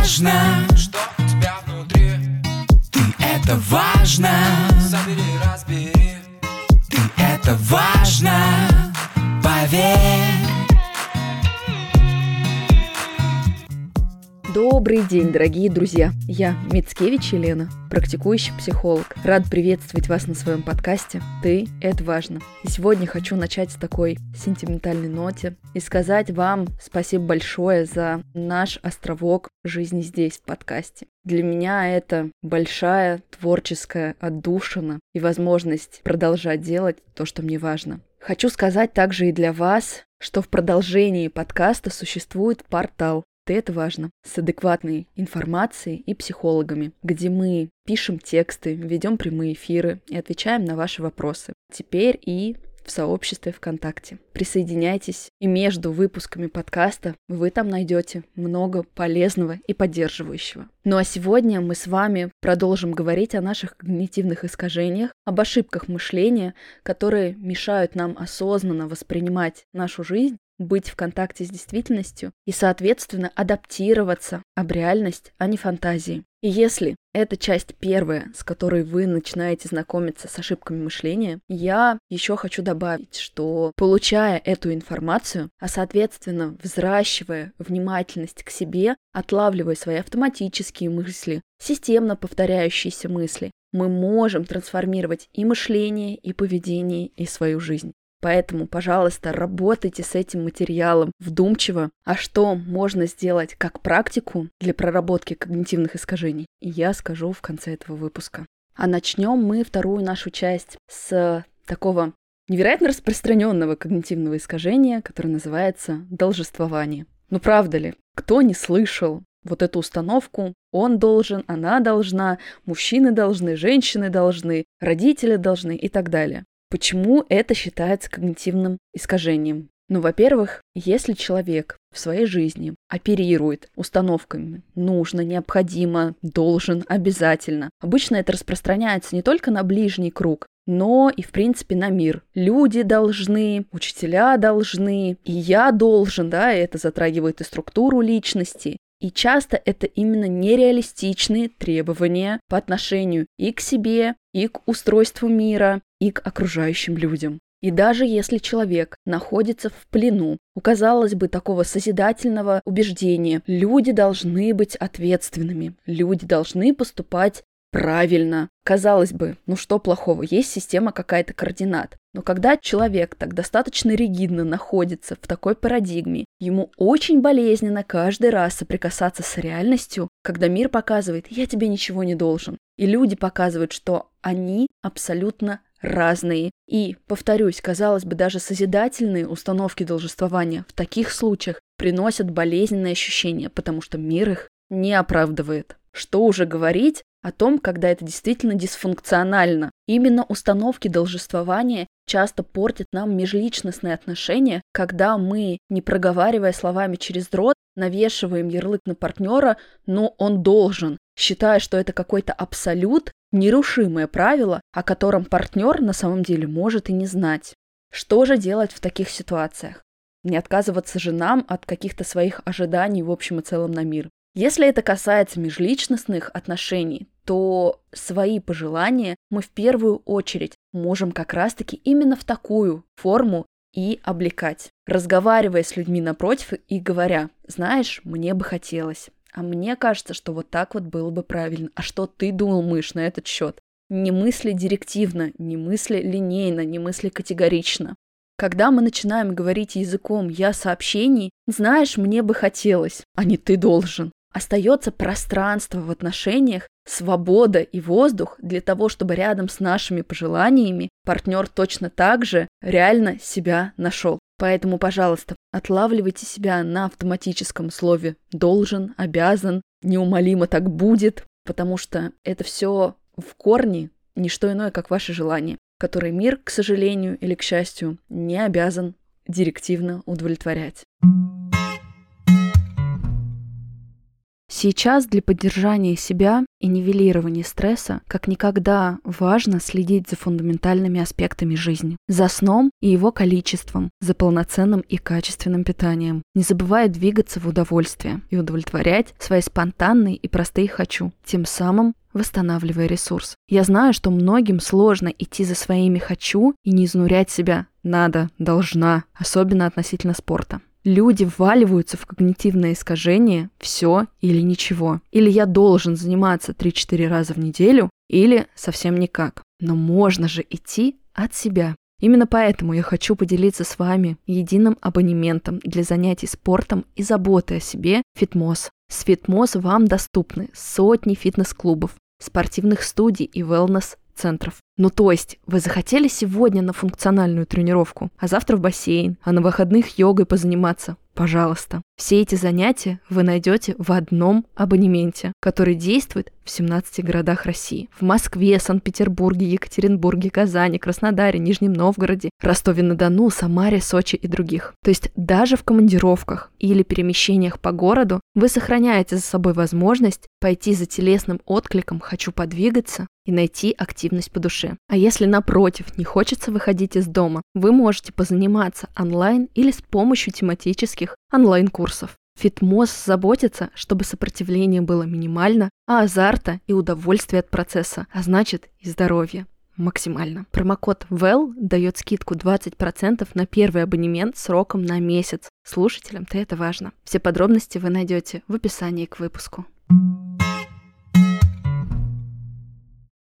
важно, Что у тебя внутри? ты это важно, Добрый день, дорогие друзья! Я Мицкевич Елена, практикующий психолог. Рад приветствовать вас на своем подкасте «Ты – это важно». И сегодня хочу начать с такой сентиментальной ноте и сказать вам спасибо большое за наш островок жизни здесь, в подкасте. Для меня это большая творческая отдушина и возможность продолжать делать то, что мне важно. Хочу сказать также и для вас, что в продолжении подкаста существует портал ты это важно, с адекватной информацией и психологами, где мы пишем тексты, ведем прямые эфиры и отвечаем на ваши вопросы. Теперь и в сообществе ВКонтакте. Присоединяйтесь, и между выпусками подкаста вы там найдете много полезного и поддерживающего. Ну а сегодня мы с вами продолжим говорить о наших когнитивных искажениях, об ошибках мышления, которые мешают нам осознанно воспринимать нашу жизнь быть в контакте с действительностью и, соответственно, адаптироваться об реальность, а не фантазии. И если это часть первая, с которой вы начинаете знакомиться с ошибками мышления, я еще хочу добавить, что получая эту информацию, а соответственно взращивая внимательность к себе, отлавливая свои автоматические мысли, системно повторяющиеся мысли, мы можем трансформировать и мышление, и поведение, и свою жизнь. Поэтому, пожалуйста, работайте с этим материалом вдумчиво. А что можно сделать как практику для проработки когнитивных искажений, я скажу в конце этого выпуска. А начнем мы вторую нашу часть с такого невероятно распространенного когнитивного искажения, которое называется должествование. Ну правда ли? Кто не слышал вот эту установку он должен, она должна, мужчины должны, женщины должны, родители должны и так далее. Почему это считается когнитивным искажением? Ну, во-первых, если человек в своей жизни оперирует установками нужно, необходимо, должен, обязательно, обычно это распространяется не только на ближний круг, но и, в принципе, на мир. Люди должны, учителя должны, и я должен, да, это затрагивает и структуру личности, и часто это именно нереалистичные требования по отношению и к себе, и к устройству мира, и к окружающим людям. И даже если человек находится в плену у, казалось бы, такого созидательного убеждения, люди должны быть ответственными, люди должны поступать правильно. Казалось бы, ну что плохого, есть система какая-то координат. Но когда человек так достаточно ригидно находится в такой парадигме, ему очень болезненно каждый раз соприкасаться с реальностью, когда мир показывает «я тебе ничего не должен». И люди показывают, что они абсолютно разные. И, повторюсь, казалось бы, даже созидательные установки должествования в таких случаях приносят болезненные ощущения, потому что мир их не оправдывает. Что уже говорить о том, когда это действительно дисфункционально. Именно установки должествования часто портят нам межличностные отношения, когда мы, не проговаривая словами через дрот, навешиваем ярлык на партнера, но он должен, считая, что это какой-то абсолют, нерушимое правило, о котором партнер на самом деле может и не знать. Что же делать в таких ситуациях? Не отказываться же нам от каких-то своих ожиданий в общем и целом на мир. Если это касается межличностных отношений, то свои пожелания мы в первую очередь можем как раз-таки именно в такую форму и облекать, разговаривая с людьми напротив и говоря, знаешь, мне бы хотелось, а мне кажется, что вот так вот было бы правильно. А что ты думал, мышь, на этот счет? Не мысли директивно, не мысли линейно, не мысли категорично. Когда мы начинаем говорить языком «я сообщений», знаешь, мне бы хотелось, а не ты должен. Остается пространство в отношениях, свобода и воздух для того, чтобы рядом с нашими пожеланиями партнер точно так же реально себя нашел. Поэтому, пожалуйста, отлавливайте себя на автоматическом слове «должен», «обязан», «неумолимо так будет», потому что это все в корне не что иное, как ваши желания, которые мир, к сожалению или к счастью, не обязан директивно удовлетворять. Сейчас для поддержания себя и нивелирования стресса как никогда важно следить за фундаментальными аспектами жизни, за сном и его количеством, за полноценным и качественным питанием, не забывая двигаться в удовольствие и удовлетворять свои спонтанные и простые «хочу», тем самым восстанавливая ресурс. Я знаю, что многим сложно идти за своими «хочу» и не изнурять себя «надо», «должна», особенно относительно спорта. Люди вваливаются в когнитивное искажение «все или ничего». Или я должен заниматься 3-4 раза в неделю, или совсем никак. Но можно же идти от себя. Именно поэтому я хочу поделиться с вами единым абонементом для занятий спортом и заботы о себе Фитмос. С Фитмос вам доступны сотни фитнес-клубов, спортивных студий и wellness центров. Ну то есть, вы захотели сегодня на функциональную тренировку, а завтра в бассейн, а на выходных йогой позаниматься? Пожалуйста. Все эти занятия вы найдете в одном абонементе, который действует в 17 городах России. В Москве, Санкт-Петербурге, Екатеринбурге, Казани, Краснодаре, Нижнем Новгороде, Ростове-на-Дону, Самаре, Сочи и других. То есть даже в командировках или перемещениях по городу вы сохраняете за собой возможность пойти за телесным откликом «хочу подвигаться» и найти активность по душе. А если напротив не хочется выходить из дома, вы можете позаниматься онлайн или с помощью тематических онлайн-курсов. Фитмоз заботится, чтобы сопротивление было минимально, а азарта и удовольствие от процесса, а значит и здоровье максимально. Промокод WELL дает скидку 20% на первый абонемент сроком на месяц. Слушателям-то это важно. Все подробности вы найдете в описании к выпуску.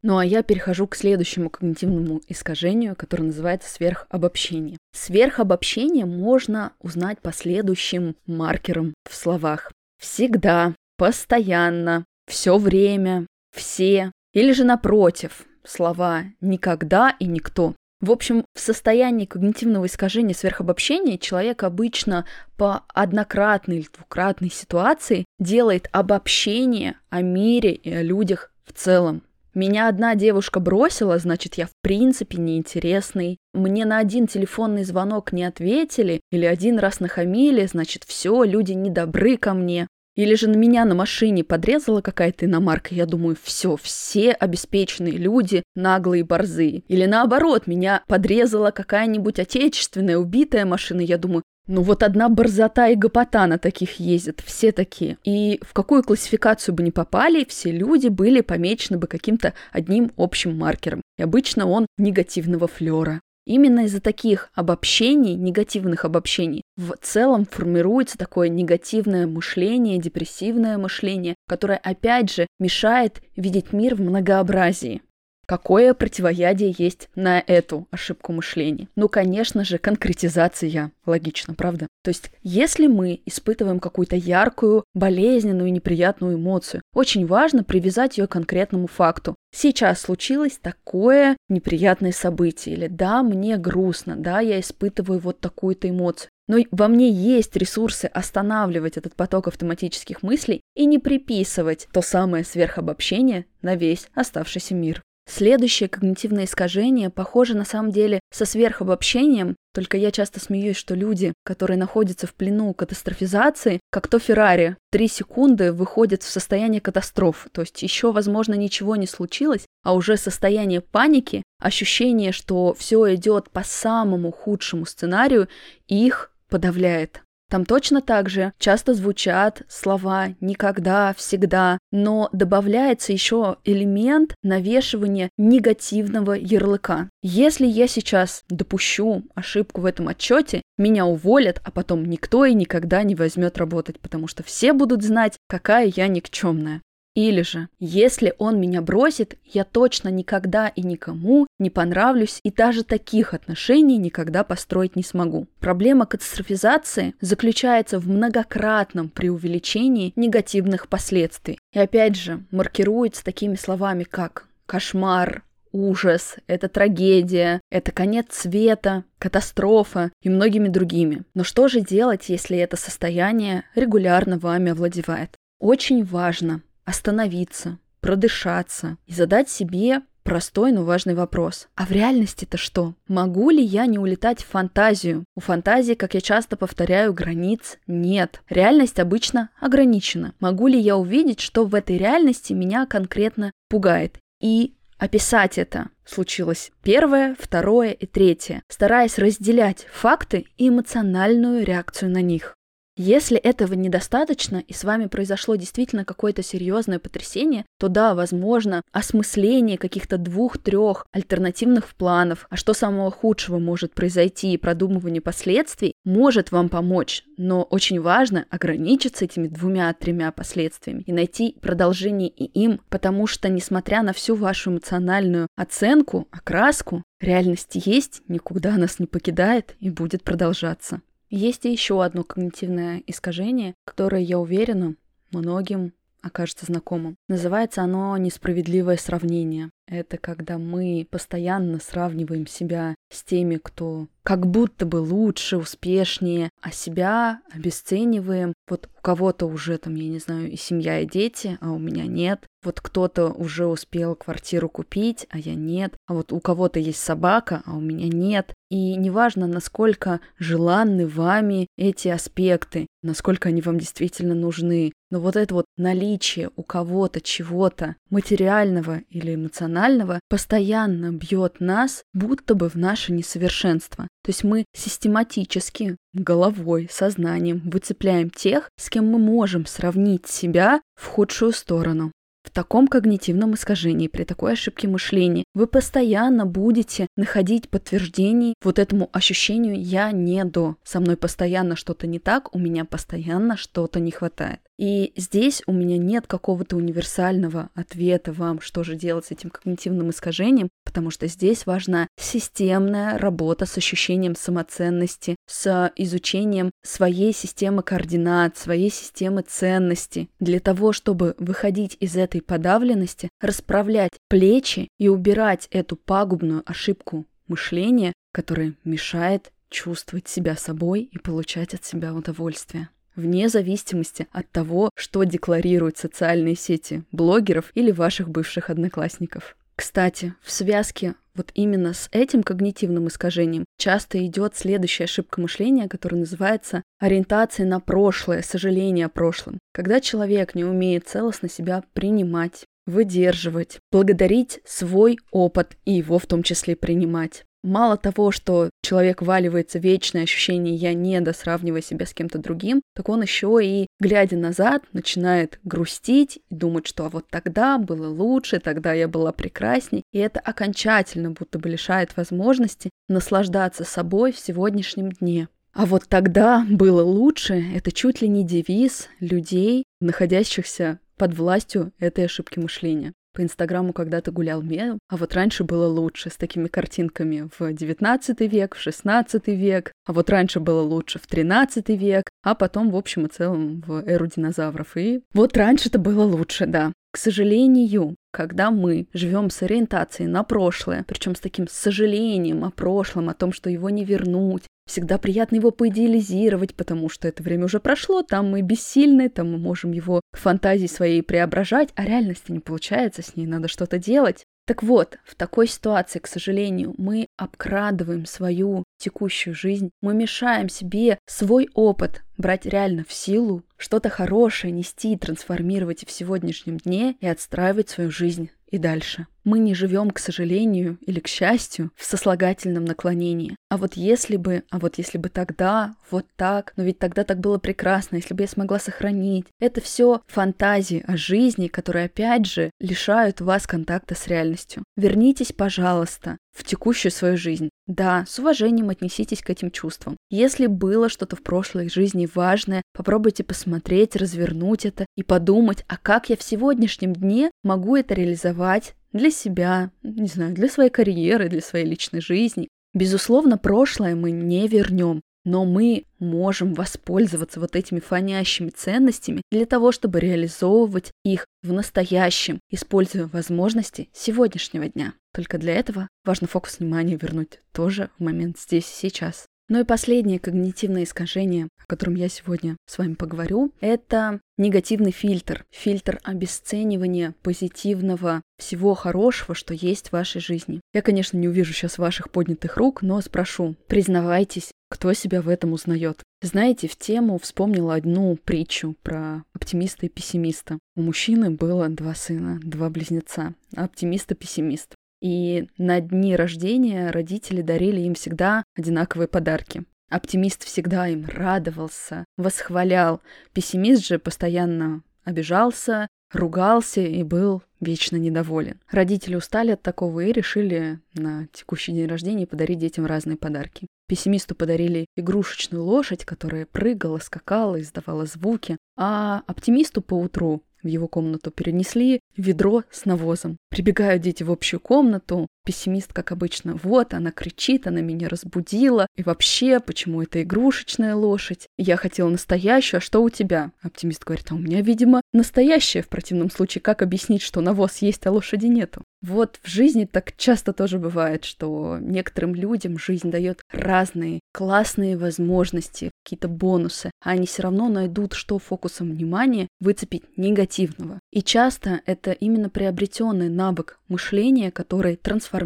Ну а я перехожу к следующему когнитивному искажению, которое называется сверхобобщение. Сверхобобщение можно узнать по следующим маркерам в словах. Всегда, постоянно, все время, все. Или же напротив, слова никогда и никто. В общем, в состоянии когнитивного искажения сверхобобщения человек обычно по однократной или двукратной ситуации делает обобщение о мире и о людях в целом. Меня одна девушка бросила, значит, я в принципе неинтересный. Мне на один телефонный звонок не ответили или один раз нахамили, значит, все, люди недобры ко мне. Или же на меня на машине подрезала какая-то иномарка, я думаю, все, все обеспеченные люди, наглые борзые. Или наоборот, меня подрезала какая-нибудь отечественная убитая машина, я думаю, ну вот одна борзота и гопота на таких ездят, все такие. И в какую классификацию бы ни попали, все люди были помечены бы каким-то одним общим маркером. И обычно он негативного флера. Именно из-за таких обобщений, негативных обобщений, в целом формируется такое негативное мышление, депрессивное мышление, которое опять же мешает видеть мир в многообразии. Какое противоядие есть на эту ошибку мышления? Ну, конечно же, конкретизация. Логично, правда? То есть, если мы испытываем какую-то яркую, болезненную, неприятную эмоцию, очень важно привязать ее к конкретному факту. Сейчас случилось такое неприятное событие, или да, мне грустно, да, я испытываю вот такую-то эмоцию. Но во мне есть ресурсы останавливать этот поток автоматических мыслей и не приписывать то самое сверхобобщение на весь оставшийся мир. Следующее когнитивное искажение похоже на самом деле со сверхобобщением, только я часто смеюсь, что люди, которые находятся в плену катастрофизации, как то Феррари, три секунды выходят в состояние катастроф. То есть еще, возможно, ничего не случилось, а уже состояние паники, ощущение, что все идет по самому худшему сценарию, их подавляет. Там точно так же часто звучат слова «никогда», «всегда», но добавляется еще элемент навешивания негативного ярлыка. Если я сейчас допущу ошибку в этом отчете, меня уволят, а потом никто и никогда не возьмет работать, потому что все будут знать, какая я никчемная. Или же, если он меня бросит, я точно никогда и никому не понравлюсь, и даже таких отношений никогда построить не смогу. Проблема катастрофизации заключается в многократном преувеличении негативных последствий. И опять же, маркируется такими словами, как кошмар, ужас, это трагедия, это конец света, катастрофа и многими другими. Но что же делать, если это состояние регулярно вами овладевает? Очень важно остановиться, продышаться и задать себе простой, но важный вопрос. А в реальности-то что? Могу ли я не улетать в фантазию? У фантазии, как я часто повторяю, границ нет. Реальность обычно ограничена. Могу ли я увидеть, что в этой реальности меня конкретно пугает? И описать это случилось первое, второе и третье, стараясь разделять факты и эмоциональную реакцию на них. Если этого недостаточно, и с вами произошло действительно какое-то серьезное потрясение, то да, возможно, осмысление каких-то двух-трех альтернативных планов, а что самого худшего может произойти и продумывание последствий, может вам помочь. Но очень важно ограничиться этими двумя-тремя последствиями и найти продолжение и им, потому что, несмотря на всю вашу эмоциональную оценку, окраску, реальность есть, никуда нас не покидает и будет продолжаться. Есть и еще одно когнитивное искажение, которое, я уверена, многим окажется знакомым. Называется оно «несправедливое сравнение». Это когда мы постоянно сравниваем себя с теми, кто как будто бы лучше, успешнее, а себя обесцениваем. Вот у кого-то уже там, я не знаю, и семья, и дети, а у меня нет. Вот кто-то уже успел квартиру купить, а я нет. А вот у кого-то есть собака, а у меня нет. И неважно, насколько желанны вами эти аспекты, насколько они вам действительно нужны, но вот это вот наличие у кого-то чего-то материального или эмоционального постоянно бьет нас, будто бы в наше несовершенство. То есть мы систематически головой, сознанием выцепляем тех, с кем мы можем сравнить себя в худшую сторону. В таком когнитивном искажении, при такой ошибке мышления, вы постоянно будете находить подтверждение вот этому ощущению «я не до». Со мной постоянно что-то не так, у меня постоянно что-то не хватает. И здесь у меня нет какого-то универсального ответа вам, что же делать с этим когнитивным искажением, потому что здесь важна системная работа с ощущением самоценности, с изучением своей системы координат, своей системы ценностей. Для того, чтобы выходить из этой подавленности, расправлять плечи и убирать эту пагубную ошибку мышления, которая мешает чувствовать себя собой и получать от себя удовольствие вне зависимости от того, что декларируют социальные сети блогеров или ваших бывших одноклассников. Кстати, в связке вот именно с этим когнитивным искажением часто идет следующая ошибка мышления, которая называется ориентация на прошлое, сожаление о прошлом. Когда человек не умеет целостно себя принимать, выдерживать, благодарить свой опыт и его в том числе принимать. Мало того, что человек валивается в вечное ощущение «я не до», сравнивая себя с кем-то другим, так он еще и, глядя назад, начинает грустить и думать, что а вот тогда было лучше, тогда я была прекрасней. И это окончательно будто бы лишает возможности наслаждаться собой в сегодняшнем дне. А вот тогда было лучше — это чуть ли не девиз людей, находящихся под властью этой ошибки мышления. По Инстаграму когда-то гулял мем, а вот раньше было лучше с такими картинками в 19 век, в 16 век, а вот раньше было лучше в 13 век, а потом в общем и целом в эру динозавров. И вот раньше-то было лучше, да. К сожалению, когда мы живем с ориентацией на прошлое, причем с таким сожалением о прошлом, о том, что его не вернуть, всегда приятно его поидеализировать, потому что это время уже прошло, там мы бессильны, там мы можем его фантазии своей преображать, а реальности не получается, с ней надо что-то делать. Так вот, в такой ситуации, к сожалению, мы обкрадываем свою текущую жизнь, мы мешаем себе свой опыт брать реально в силу, что-то хорошее нести и трансформировать в сегодняшнем дне и отстраивать свою жизнь и дальше. Мы не живем, к сожалению или к счастью, в сослагательном наклонении. А вот если бы, а вот если бы тогда, вот так, но ведь тогда так было прекрасно, если бы я смогла сохранить. Это все фантазии о жизни, которые опять же лишают вас контакта с реальностью. Вернитесь, пожалуйста, в текущую свою жизнь. Да, с уважением отнеситесь к этим чувствам. Если было что-то в прошлой жизни важное, попробуйте посмотреть, развернуть это и подумать, а как я в сегодняшнем дне могу это реализовать для себя, не знаю, для своей карьеры, для своей личной жизни. Безусловно, прошлое мы не вернем, но мы можем воспользоваться вот этими фонящими ценностями для того, чтобы реализовывать их в настоящем, используя возможности сегодняшнего дня. Только для этого важно фокус внимания вернуть тоже в момент здесь и сейчас. Ну и последнее когнитивное искажение, о котором я сегодня с вами поговорю, это негативный фильтр, фильтр обесценивания позитивного всего хорошего, что есть в вашей жизни. Я, конечно, не увижу сейчас ваших поднятых рук, но спрошу, признавайтесь, кто себя в этом узнает? Знаете, в тему вспомнила одну притчу про оптимиста и пессимиста. У мужчины было два сына, два близнеца, оптимист и пессимист. И на дни рождения родители дарили им всегда одинаковые подарки. Оптимист всегда им радовался, восхвалял. Пессимист же постоянно обижался, ругался и был вечно недоволен. Родители устали от такого и решили на текущий день рождения подарить детям разные подарки. Пессимисту подарили игрушечную лошадь, которая прыгала, скакала, издавала звуки, а оптимисту по утру в его комнату перенесли ведро с навозом. Прибегают дети в общую комнату, пессимист, как обычно, вот, она кричит, она меня разбудила, и вообще, почему это игрушечная лошадь? Я хотела настоящую, а что у тебя? Оптимист говорит, а у меня, видимо, настоящая, в противном случае, как объяснить, что навоз есть, а лошади нету? Вот в жизни так часто тоже бывает, что некоторым людям жизнь дает разные классные возможности, какие-то бонусы, а они все равно найдут, что фокусом внимания выцепить негативного. И часто это именно приобретенный навык мышления, который трансформируется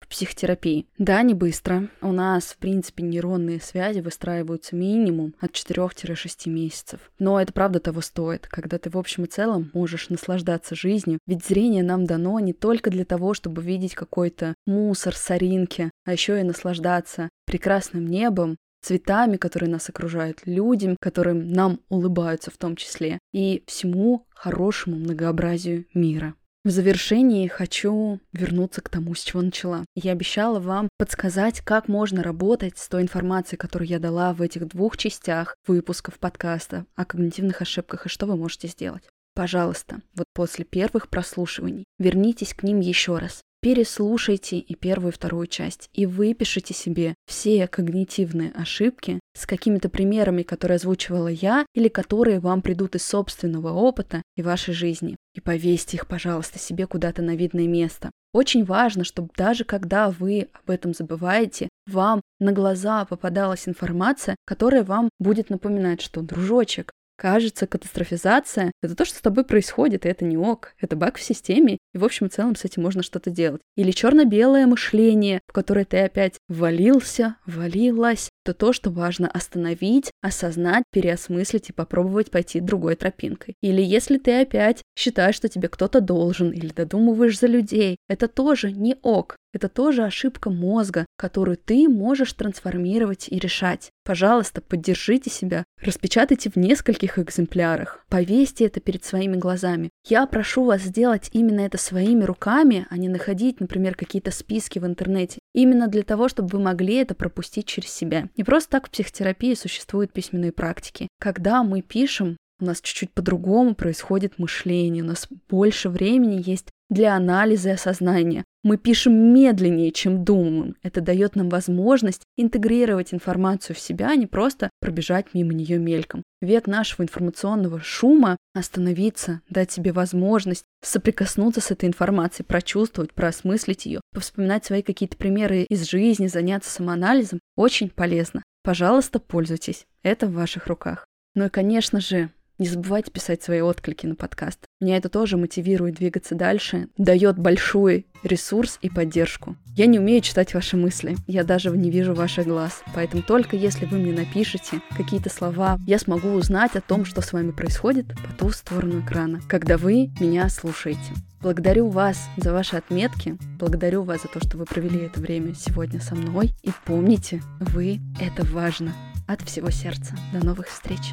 в психотерапии. Да, не быстро. У нас, в принципе, нейронные связи выстраиваются минимум от 4-6 месяцев. Но это правда того стоит, когда ты в общем и целом можешь наслаждаться жизнью. Ведь зрение нам дано не только для того, чтобы видеть какой-то мусор, соринки, а еще и наслаждаться прекрасным небом, цветами, которые нас окружают, людям, которым нам улыбаются в том числе, и всему хорошему многообразию мира. В завершении хочу вернуться к тому, с чего начала. Я обещала вам подсказать, как можно работать с той информацией, которую я дала в этих двух частях выпусков подкаста о когнитивных ошибках и что вы можете сделать. Пожалуйста, вот после первых прослушиваний вернитесь к ним еще раз. Переслушайте и первую, и вторую часть, и выпишите себе все когнитивные ошибки с какими-то примерами, которые озвучивала я, или которые вам придут из собственного опыта и вашей жизни. И повесьте их, пожалуйста, себе куда-то на видное место. Очень важно, чтобы даже когда вы об этом забываете, вам на глаза попадалась информация, которая вам будет напоминать, что, дружочек, Кажется, катастрофизация — это то, что с тобой происходит, и это не ок. Это баг в системе, и в общем и целом с этим можно что-то делать. Или черно-белое мышление, в которое ты опять валился, валилась, то то, что важно остановить, осознать, переосмыслить и попробовать пойти другой тропинкой. Или если ты опять считаешь, что тебе кто-то должен, или додумываешь за людей, это тоже не ок. Это тоже ошибка мозга, которую ты можешь трансформировать и решать. Пожалуйста, поддержите себя, распечатайте в нескольких экземплярах, повесьте это перед своими глазами. Я прошу вас сделать именно это своими руками, а не находить, например, какие-то списки в интернете. Именно для того, чтобы вы могли это пропустить через себя. Не просто так в психотерапии существуют письменные практики. Когда мы пишем, у нас чуть-чуть по-другому происходит мышление, у нас больше времени есть для анализа и осознания. Мы пишем медленнее, чем думаем. Это дает нам возможность интегрировать информацию в себя, а не просто пробежать мимо нее мельком. Век нашего информационного шума остановиться, дать себе возможность соприкоснуться с этой информацией, прочувствовать, проосмыслить ее, повспоминать свои какие-то примеры из жизни, заняться самоанализом, очень полезно. Пожалуйста, пользуйтесь. Это в ваших руках. Ну и, конечно же, не забывайте писать свои отклики на подкаст. Меня это тоже мотивирует двигаться дальше, дает большой ресурс и поддержку. Я не умею читать ваши мысли, я даже не вижу ваших глаз, поэтому только если вы мне напишете какие-то слова, я смогу узнать о том, что с вами происходит по ту сторону экрана, когда вы меня слушаете. Благодарю вас за ваши отметки, благодарю вас за то, что вы провели это время сегодня со мной. И помните, вы — это важно. От всего сердца. До новых встреч